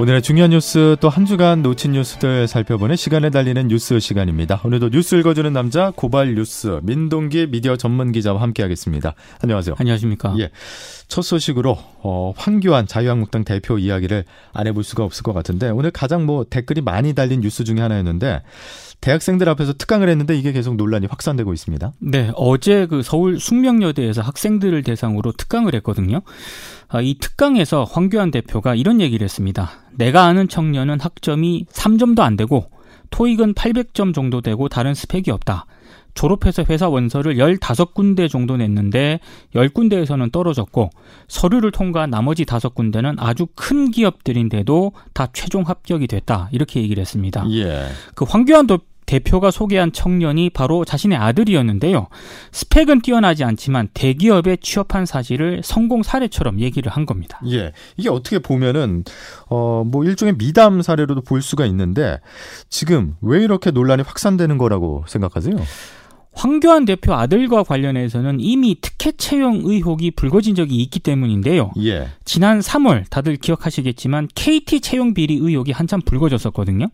오늘의 중요한 뉴스 또 한 주간 놓친 뉴스들 살펴보는 시간에 달리는 뉴스 시간입니다. 오늘도 뉴스 읽어주는 남자 고발 뉴스 민동기 미디어 전문 기자와 함께하겠습니다. 안녕하세요. 안녕하십니까. 예. 첫 소식으로 어, 황교안 자유한국당 대표 이야기를 안 해볼 수가 없을 것 같은데 오늘 가장 뭐 댓글이 많이 달린 뉴스 중에 하나였는데 대학생들 앞에서 특강을 했는데 이게 계속 논란이 확산되고 있습니다. 네, 어제 그 서울 숙명여대에서 학생들을 대상으로 특강을 했거든요. 아, 이 특강에서 황교안 대표가 이런 얘기를 했습니다. 내가 아는 청년은 학점이 3점도 안 되고 토익은 800점 정도 되고 다른 스펙이 없다. 졸업해서 회사 원서를 15군데 정도 냈는데 10군데에서는 떨어졌고 서류를 통과한 나머지 5군데는 아주 큰 기업들인데도 다 최종 합격이 됐다. 이렇게 얘기를 했습니다. 예. 그 황교안 대표가 소개한 청년이 바로 자신의 아들이었는데요. 스펙은 뛰어나지 않지만 대기업에 취업한 사실을 성공 사례처럼 얘기를 한 겁니다. 예. 이게 어떻게 보면은 어 뭐 일종의 미담 사례로도 볼 수가 있는데 지금 왜 이렇게 논란이 확산되는 거라고 생각하세요? 황교안 대표 아들과 관련해서는 이미 특혜 채용 의혹이 불거진 적이 있기 때문인데요. 예. 지난 3월 다들 기억하시겠지만 KT 채용 비리 의혹이 한참 불거졌었거든요.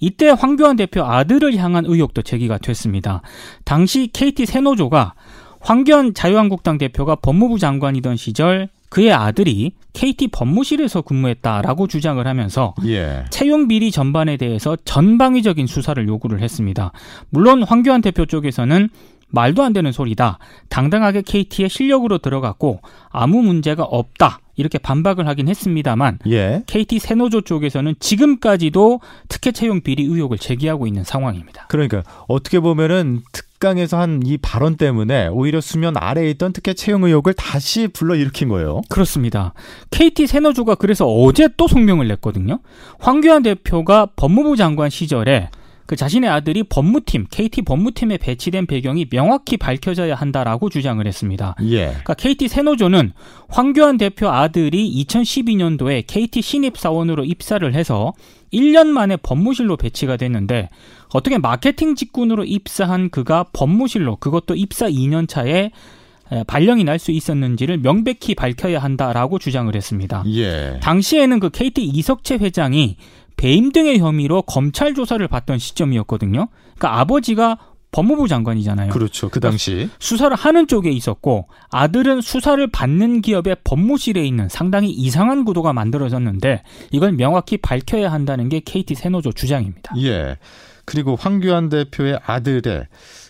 이때 황교안 대표 아들을 향한 의혹도 제기가 됐습니다. 당시 KT 세노조가 황교안 자유한국당 대표가 법무부 장관이던 시절 그의 아들이 KT 법무실에서 근무했다라고 주장을 하면서 예. 채용 비리 전반에 대해서 전방위적인 수사를 요구를 했습니다. 물론 황교안 대표 쪽에서는 말도 안 되는 소리다. 당당하게 KT에 실력으로 들어갔고 아무 문제가 없다. 이렇게 반박을 하긴 했습니다만 예. KT 세노조 쪽에서는 지금까지도 특혜 채용 비리 의혹을 제기하고 있는 상황입니다. 그러니까 어떻게 보면은 특 강에서 한 이 발언 때문에 오히려 수면 아래에 있던 특혜 채용 의혹을 다시 불러일으킨 거예요. 그렇습니다. KT 세노조가 그래서 어제 또 성명을 냈거든요. 황교안 대표가 법무부 장관 시절에 그 자신의 아들이 법무팀, KT 법무팀에 배치된 배경이 명확히 밝혀져야 한다라고 주장을 했습니다. 예. 그러니까 KT 세노조는 황교안 대표 아들이 2012년도에 KT 신입사원으로 입사를 해서 1년 만에 법무실로 배치가 됐는데 어떻게 마케팅 직군으로 입사한 그가 법무실로 그것도 입사 2년 차에 발령이 날 수 있었는지를 명백히 밝혀야 한다라고 주장을 했습니다. 예. 당시에는 그 KT 이석채 회장이 배임 등의 혐의로 검찰 조사를 받던 시점이었거든요. 그러니까 아버지가 법무부 장관이잖아요. 그렇죠. 그 당시 그러니까 수사를 하는 쪽에 있었고 아들은 수사를 받는 기업의 법무실에 있는 상당히 이상한 구도가 만들어졌는데 이걸 명확히 밝혀야 한다는 게 KT 세노조 주장입니다. 예. 그리고 황교안 대표의 아들의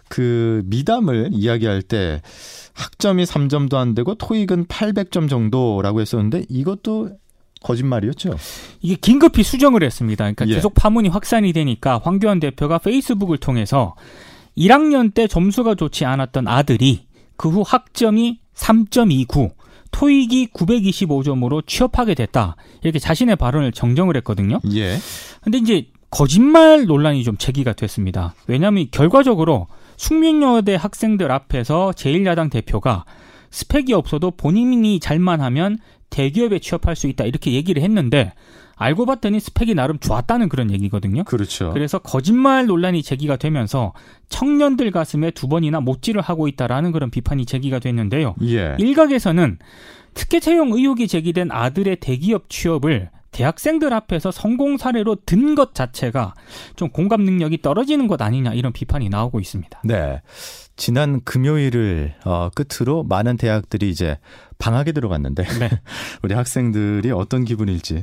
그 미담을 이야기할 때 학점이 3점도 안 되고 토익은 800점 정도라고 했었는데 이것도 거짓말이었죠. 이게 긴급히 수정을 했습니다. 그러니까 예. 계속 파문이 확산이 되니까 황교안 대표가 페이스북을 통해서 1학년 때 점수가 좋지 않았던 아들이 그 후 학점이 3.29, 토익이 925점으로 취업하게 됐다. 이렇게 자신의 발언을 정정을 했거든요. 예. 근데 이제 거짓말 논란이 좀 제기가 됐습니다. 왜냐하면 결과적으로 숙명여대 학생들 앞에서 제1야당 대표가 스펙이 없어도 본인이 잘만 하면 대기업에 취업할 수 있다 이렇게 얘기를 했는데 알고 봤더니 스펙이 나름 좋았다는 그런 얘기거든요. 그렇죠. 그래서 거짓말 논란이 제기가 되면서 청년들 가슴에 두 번이나 못질을 하고 있다라는 그런 비판이 제기가 됐는데요. 예. 일각에서는 특혜 채용 의혹이 제기된 아들의 대기업 취업을 대학생들 앞에서 성공 사례로 든 것 자체가 좀 공감 능력이 떨어지는 것 아니냐 이런 비판이 나오고 있습니다. 네. 지난 금요일을 어, 끝으로 많은 대학들이 이제 방학에 들어갔는데 네. 우리 학생들이 어떤 기분일지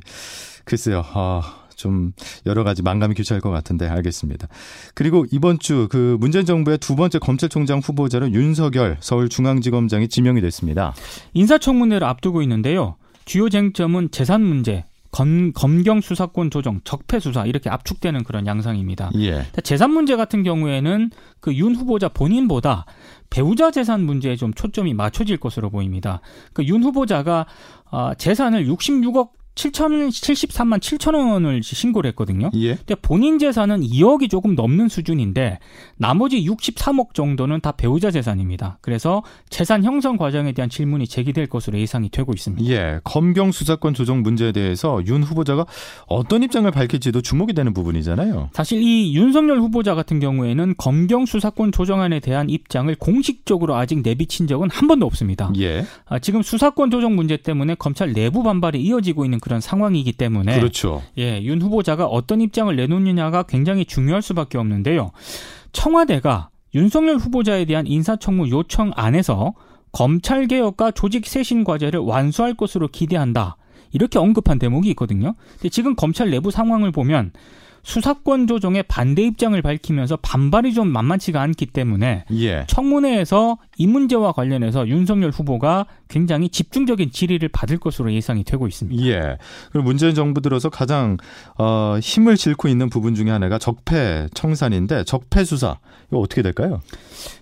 글쎄요. 어, 좀 여러 가지 만감이 교차할 것 같은데 알겠습니다. 그리고 이번 주 그 문재인 정부의 두 번째 검찰총장 후보자로 윤석열 서울중앙지검장이 지명이 됐습니다. 인사청문회를 앞두고 있는데요. 주요 쟁점은 재산 문제, 검, 검경 수사권 조정, 적폐 수사 이렇게 압축되는 그런 양상입니다. 예. 재산 문제 같은 경우에는 그 윤 후보자 본인보다 배우자 재산 문제에 좀 초점이 맞춰질 것으로 보입니다. 그 윤 후보자가 어, 재산을 66억 7천 73만 7천 원을 신고를 했거든요. 예. 근데 본인 재산은 2억이 조금 넘는 수준인데 나머지 63억 정도는 다 배우자 재산입니다. 그래서 재산 형성 과정에 대한 질문이 제기될 것으로 예상이 되고 있습니다. 예. 검경 수사권 조정 문제에 대해서 윤 후보자가 어떤 입장을 밝힐지도 주목이 되는 부분이잖아요. 사실 이 윤석열 후보자 같은 경우에는 검경 수사권 조정안에 대한 입장을 공식적으로 아직 내비친 적은 한 번도 없습니다. 예. 아, 지금 수사권 조정 문제 때문에 검찰 내부 반발이 이어지고 있는 그런 상황이기 때문에 그렇죠. 예, 윤 후보자가 어떤 입장을 내놓느냐가 굉장히 중요할 수밖에 없는데요. 청와대가 윤석열 후보자에 대한 인사청문 요청 안에서 검찰 개혁과 조직 쇄신 과제를 완수할 것으로 기대한다. 이렇게 언급한 대목이 있거든요. 근데 지금 검찰 내부 상황을 보면 수사권 조정에 반대 입장을 밝히면서 반발이 좀 만만치가 않기 때문에 예. 청문회에서 이 문제와 관련해서 윤석열 후보가 굉장히 집중적인 질의를 받을 것으로 예상이 되고 있습니다. 예. 그리고 문재인 정부 들어서 가장 어, 힘을 싣고 있는 부분 중에 하나가 적폐 청산인데 적폐 수사 이거 어떻게 될까요?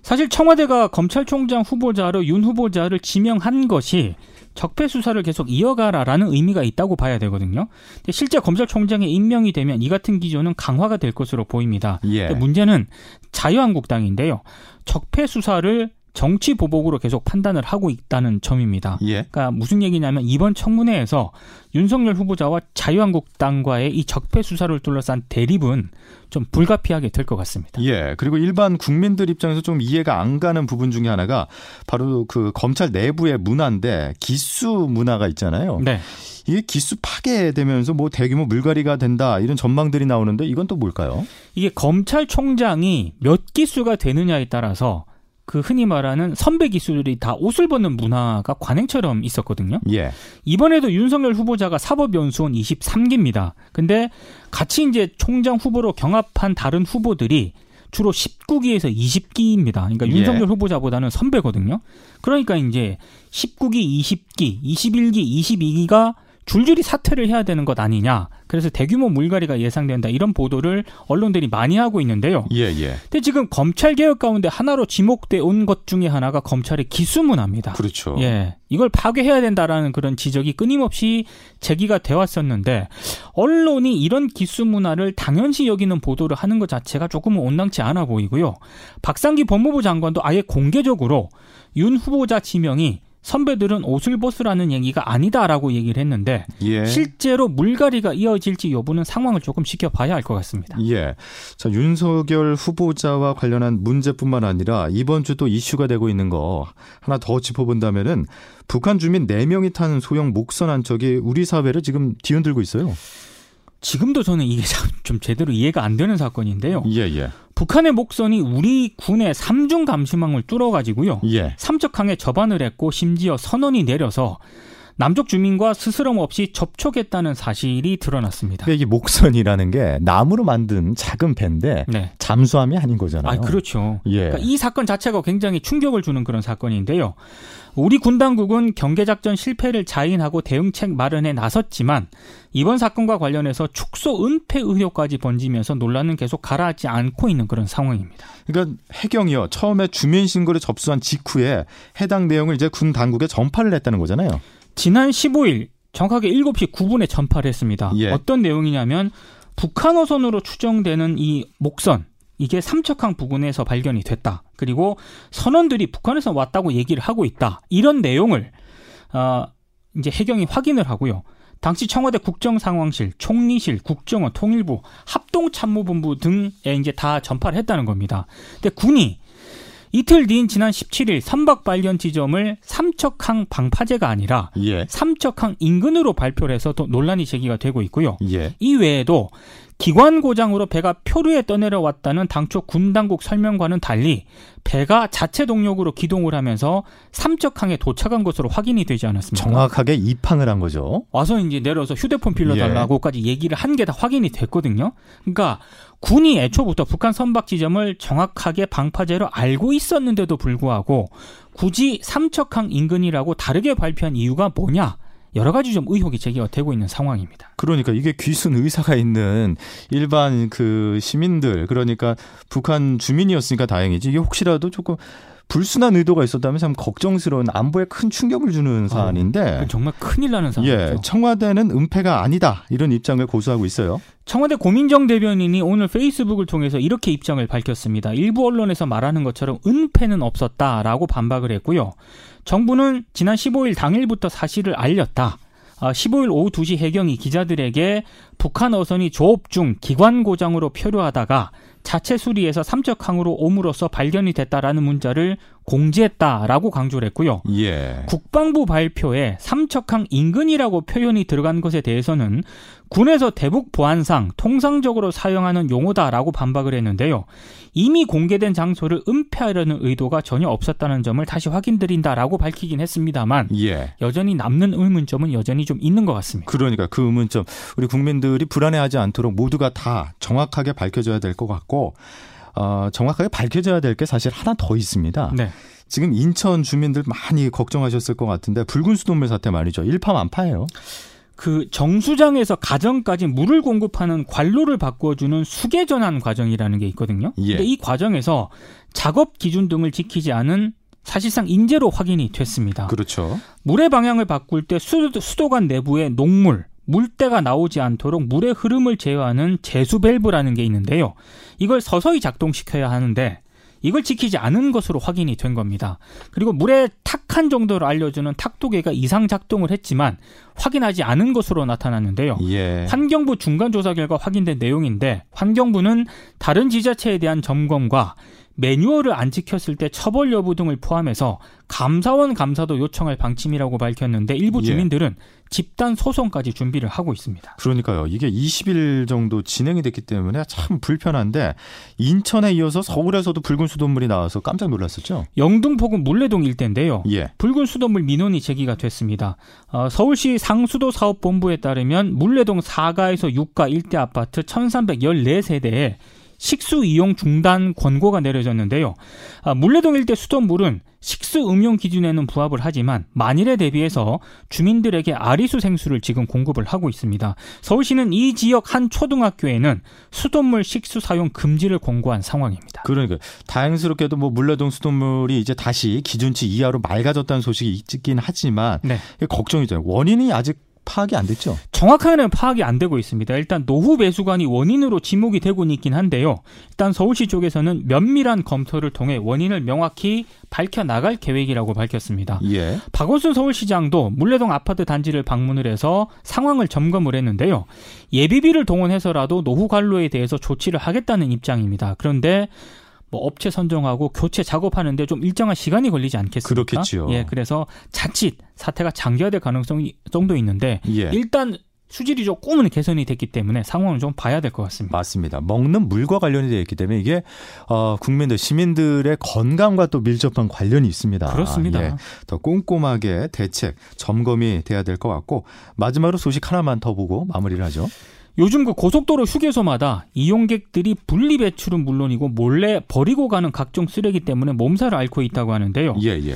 사실 청와대가 검찰총장 후보자로 윤 후보자를 지명한 것이 적폐 수사를 계속 이어가라라는 의미가 있다고 봐야 되거든요. 근데 실제 검찰총장에 임명이 되면 이 같은 기조는 강화가 될 것으로 보입니다. 예. 문제는 자유한국당인데요. 적폐 수사를 정치 보복으로 계속 판단을 하고 있다는 점입니다. 예. 그러니까 무슨 얘기냐면 이번 청문회에서 윤석열 후보자와 자유한국당과의 이 적폐 수사를 둘러싼 대립은 좀 불가피하게 될 것 같습니다. 예. 그리고 일반 국민들 입장에서 좀 이해가 안 가는 부분 중에 하나가 바로 그 검찰 내부의 문화인데 기수 문화가 있잖아요. 네. 이게 기수 파괴되면서 뭐 대규모 물갈이가 된다 이런 전망들이 나오는데 이건 또 뭘까요? 이게 검찰총장이 몇 기수가 되느냐에 따라서 그 흔히 말하는 선배 기수들이 다 옷을 벗는 문화가 관행처럼 있었거든요. 예. 이번에도 윤석열 후보자가 사법연수원 23기입니다. 근데 같이 이제 총장 후보로 경합한 다른 후보들이 주로 19기에서 20기입니다. 그러니까 예. 윤석열 후보자보다는 선배거든요. 그러니까 이제 19기, 20기, 21기, 22기가 줄줄이 사퇴를 해야 되는 것 아니냐. 그래서 대규모 물갈이가 예상된다. 이런 보도를 언론들이 많이 하고 있는데요. 예, 예. 근데 지금 검찰 개혁 가운데 하나로 지목돼 온 것 중에 하나가 검찰의 기수문화입니다. 그렇죠. 예. 이걸 파괴해야 된다라는 그런 지적이 끊임없이 제기가 돼 왔었는데 언론이 이런 기수 문화를 당연시 여기는 보도를 하는 것 자체가 조금은 온당치 않아 보이고요. 박상기 법무부 장관도 아예 공개적으로 윤 후보자 지명이 선배들은 옷을 벗으라는 얘기가 아니다라고 얘기를 했는데 예. 실제로 물갈이가 이어질지 여부는 상황을 조금 지켜봐야 할 것 같습니다. 예. 자, 윤석열 후보자와 관련한 문제뿐만 아니라 이번 주 또 이슈가 되고 있는 거 하나 더 짚어본다면은 북한 주민 4명이 탄 소형 목선 한 척이 우리 사회를 지금 뒤흔들고 있어요. 지금도 저는 이게 좀 제대로 이해가 안 되는 사건인데요. 예, 예. 북한의 목선이 우리 군의 삼중 감시망을 뚫어가지고요. 예. 삼척항에 접안을 했고 심지어 선원이 내려서 남쪽 주민과 스스럼 없이 접촉했다는 사실이 드러났습니다. 이게 목선이라는 게 나무로 만든 작은 배인데 네. 잠수함이 아닌 거잖아요. 아, 그렇죠. 예. 그러니까 이 사건 자체가 굉장히 충격을 주는 그런 사건인데요. 우리 군 당국은 경계작전 실패를 자인하고 대응책 마련에 나섰지만 이번 사건과 관련해서 축소 은폐 의혹까지 번지면서 논란은 계속 가라앉지 않고 있는 그런 상황입니다. 그러니까 해경이요 처음에 주민 신고를 접수한 직후에 해당 내용을 이제 군 당국에 전파를 했다는 거잖아요. 지난 15일 정확하게 7시 9분에 전파를 했습니다. 예. 어떤 내용이냐면 북한 어선으로 추정되는 이 목선 이게 삼척항 부근에서 발견이 됐다. 그리고 선원들이 북한에서 왔다고 얘기를 하고 있다. 이런 내용을 어, 이제 해경이 확인을 하고요. 당시 청와대 국정상황실, 총리실, 국정원, 통일부, 합동참모본부 등에 이제 다 전파를 했다는 겁니다. 근데 군이 이틀 뒤인 지난 17일 선박 발견 지점을 삼척항 방파제가 아니라 예. 삼척항 인근으로 발표를 해서 또 논란이 제기가 되고 있고요. 예. 이 외에도 기관 고장으로 배가 표류에 떠내려왔다는 당초 군 당국 설명과는 달리 배가 자체 동력으로 기동을 하면서 삼척항에 도착한 것으로 확인이 되지 않았습니다. 정확하게 입항을 한 거죠. 와서 이제 내려서 휴대폰 빌려달라고까지 예. 얘기를 한 게 다 확인이 됐거든요. 그러니까 군이 애초부터 북한 선박 지점을 정확하게 방파제로 알고 있었는데도 불구하고 굳이 삼척항 인근이라고 다르게 발표한 이유가 뭐냐? 여러 가지 좀 의혹이 제기가 되고 있는 상황입니다. 그러니까 이게 귀순 의사가 있는 일반 그 시민들 그러니까 북한 주민이었으니까 다행이지 이게 혹시라도 조금 불순한 의도가 있었다면 참 걱정스러운 안보에 큰 충격을 주는 아, 사안인데 아, 정말 큰일 나는 사안이죠. 예, 청와대는 은폐가 아니다 이런 입장을 고수하고 있어요. 청와대 고민정 대변인이 오늘 페이스북을 통해서 이렇게 입장을 밝혔습니다. 일부 언론에서 말하는 것처럼 은폐는 없었다라고 반박을 했고요. 정부는 지난 15일 당일부터 사실을 알렸다. 15일 아, 오후 2시 해경이 기자들에게 북한 어선이 조업 중 기관 고장으로 표류하다가 자체 수리해서 삼척항으로 옴으로써 발견이 됐다라는 문자를 공지했다라고 강조를 했고요. 예. 국방부 발표에 삼척항 인근이라고 표현이 들어간 것에 대해서는 군에서 대북 보안상 통상적으로 사용하는 용어다라고 반박을 했는데요. 이미 공개된 장소를 은폐하려는 의도가 전혀 없었다는 점을 다시 확인드린다라고 밝히긴 했습니다만 예. 여전히 남는 의문점은 여전히 좀 있는 것 같습니다. 그러니까 그 의문점 우리 국민들이 불안해하지 않도록 모두가 다 정확하게 밝혀져야 될 것 같고 어, 정확하게 밝혀져야 될 게 사실 하나 더 있습니다. 네. 지금 인천 주민들 많이 걱정하셨을 것 같은데 붉은 수돗물 사태 말이죠. 일파만파예요. 그 정수장에서 가정까지 물을 공급하는 관로를 바꿔주는 수계 전환 과정이라는 게 있거든요. 예. 근데 이 과정에서 작업 기준 등을 지키지 않은 사실상 인재로 확인이 됐습니다. 그렇죠. 물의 방향을 바꿀 때 수도, 수도관 내부에 녹물, 물때가 나오지 않도록 물의 흐름을 제어하는 제수 밸브라는 게 있는데요. 이걸 서서히 작동시켜야 하는데 이걸 지키지 않은 것으로 확인이 된 겁니다. 그리고 물의 탁한 정도를 알려주는 탁도계가 이상 작동을 했지만 확인하지 않은 것으로 나타났는데요. 예. 환경부 중간 조사 결과 확인된 내용인데 환경부는 다른 지자체에 대한 점검과 매뉴얼을 안 지켰을 때 처벌 여부 등을 포함해서 감사원 감사도 요청할 방침이라고 밝혔는데 일부 예. 주민들은 집단 소송까지 준비를 하고 있습니다. 그러니까요. 이게 20일 정도 진행이 됐기 때문에 참 불편한데 인천에 이어서 서울에서도 붉은 수돗물이 나와서 깜짝 놀랐었죠. 영등포군 물레동 일대인데요. 예. 붉은 수돗물 민원이 제기가 됐습니다. 어, 서울시 상수도 사업본부에 따르면 물레동 4가에서 6가 일대 아파트 1314세대에 식수 이용 중단 권고가 내려졌는데요. 아, 물레동 일대 수돗물은 식수 음용 기준에는 부합을 하지만 만일에 대비해서 주민들에게 아리수 생수를 지금 공급을 하고 있습니다. 서울시는 이 지역 한 초등학교에는 수돗물 식수 사용 금지를 권고한 상황입니다. 그러니까 다행스럽게도 뭐 물레동 수돗물이 이제 다시 기준치 이하로 맑아졌다는 소식이 있긴 하지만 네. 걱정이죠. 원인이 아직 파악이 안 됐죠. 정확하게는 파악이 안 되고 있습니다. 일단 노후 배수관이 원인으로 지목이 되고 있긴 한데요. 일단 서울시 쪽에서는 면밀한 검토를 통해 원인을 명확히 밝혀 나갈 계획이라고 밝혔습니다. 예. 박원순 서울시장도 물레동 아파트 단지를 방문을 해서 상황을 점검을 했는데요. 예비비를 동원해서라도 노후 관로에 대해서 조치를 하겠다는 입장입니다. 그런데 뭐 업체 선정하고 교체 작업하는데 좀 일정한 시간이 걸리지 않겠습니까? 그렇겠지요. 예, 그래서 자칫 사태가 장기화될 가능성이 정도 있는데 예. 일단 수질이 조금은 개선이 됐기 때문에 상황을 좀 봐야 될 것 같습니다. 맞습니다. 먹는 물과 관련이 되어 있기 때문에 이게 어, 국민들 시민들의 건강과 또 밀접한 관련이 있습니다. 그렇습니다. 예, 더 꼼꼼하게 대책 점검이 돼야 될 것 같고 마지막으로 소식 하나만 더 보고 마무리를 하죠. 요즘 그 고속도로 휴게소마다 이용객들이 분리 배출은 물론이고 몰래 버리고 가는 각종 쓰레기 때문에 몸살을 앓고 있다고 하는데요. 예, 예.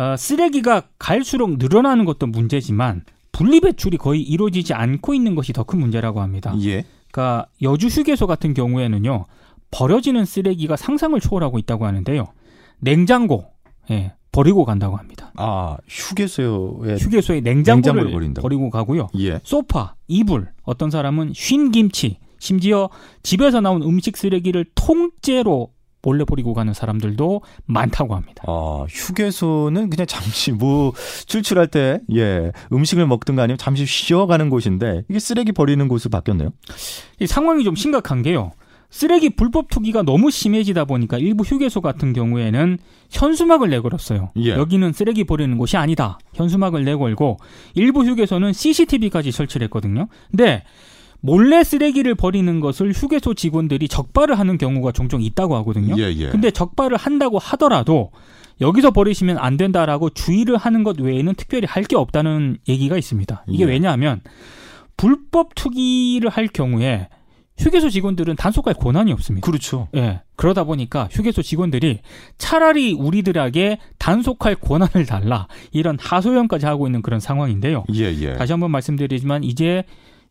어, 쓰레기가 갈수록 늘어나는 것도 문제지만 분리 배출이 거의 이루어지지 않고 있는 것이 더 큰 문제라고 합니다. 예. 그러니까 여주 휴게소 같은 경우에는요 버려지는 쓰레기가 상상을 초월하고 있다고 하는데요. 냉장고 예, 버리고 간다고 합니다. 아, 휴게소에 휴게소에 냉장고를, 냉장고를 버린다고? 버리고 가고요. 예. 소파, 이불, 어떤 사람은 쉰 김치, 심지어 집에서 나온 음식 쓰레기를 통째로 몰래 버리고 가는 사람들도 많다고 합니다. 아, 휴게소는 그냥 잠시 뭐 출출할 때 예, 음식을 먹든가 아니면 잠시 쉬어가는 곳인데 이게 쓰레기 버리는 곳으로 바뀌었네요. 이 상황이 좀 심각한 게요. 쓰레기 불법 투기가 너무 심해지다 보니까 일부 휴게소 같은 경우에는 현수막을 내걸었어요. 예. 여기는 쓰레기 버리는 곳이 아니다. 현수막을 내걸고 일부 휴게소는 CCTV까지 설치를 했거든요. 근데 몰래 쓰레기를 버리는 것을 휴게소 직원들이 적발을 하는 경우가 종종 있다고 하거든요. 예, 예. 근데 적발을 한다고 하더라도 여기서 버리시면 안 된다라고 주의를 하는 것 외에는 특별히 할 게 없다는 얘기가 있습니다. 이게 예. 왜냐하면 불법 투기를 할 경우에 휴게소 직원들은 단속할 권한이 없습니다. 그렇죠. 예. 그러다 보니까 휴게소 직원들이 차라리 우리들에게 단속할 권한을 달라 이런 하소연까지 하고 있는 그런 상황인데요. 예, 예. 다시 한번 말씀드리지만 이제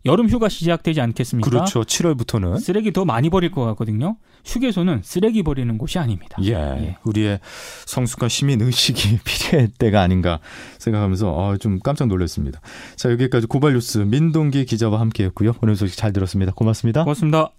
여름 휴가 시작되지 않겠습니까? 그렇죠. 7월부터는 쓰레기 더 많이 버릴 것 같거든요. 휴게소는 쓰레기 버리는 곳이 아닙니다. 예, 예. 우리의 성숙한 시민 의식이 필요할 때가 아닌가 생각하면서 어, 좀 깜짝 놀랐습니다. 자, 여기까지 고발 뉴스 민동기 기자와 함께했고요. 오늘 소식 잘 들었습니다. 고맙습니다. 고맙습니다.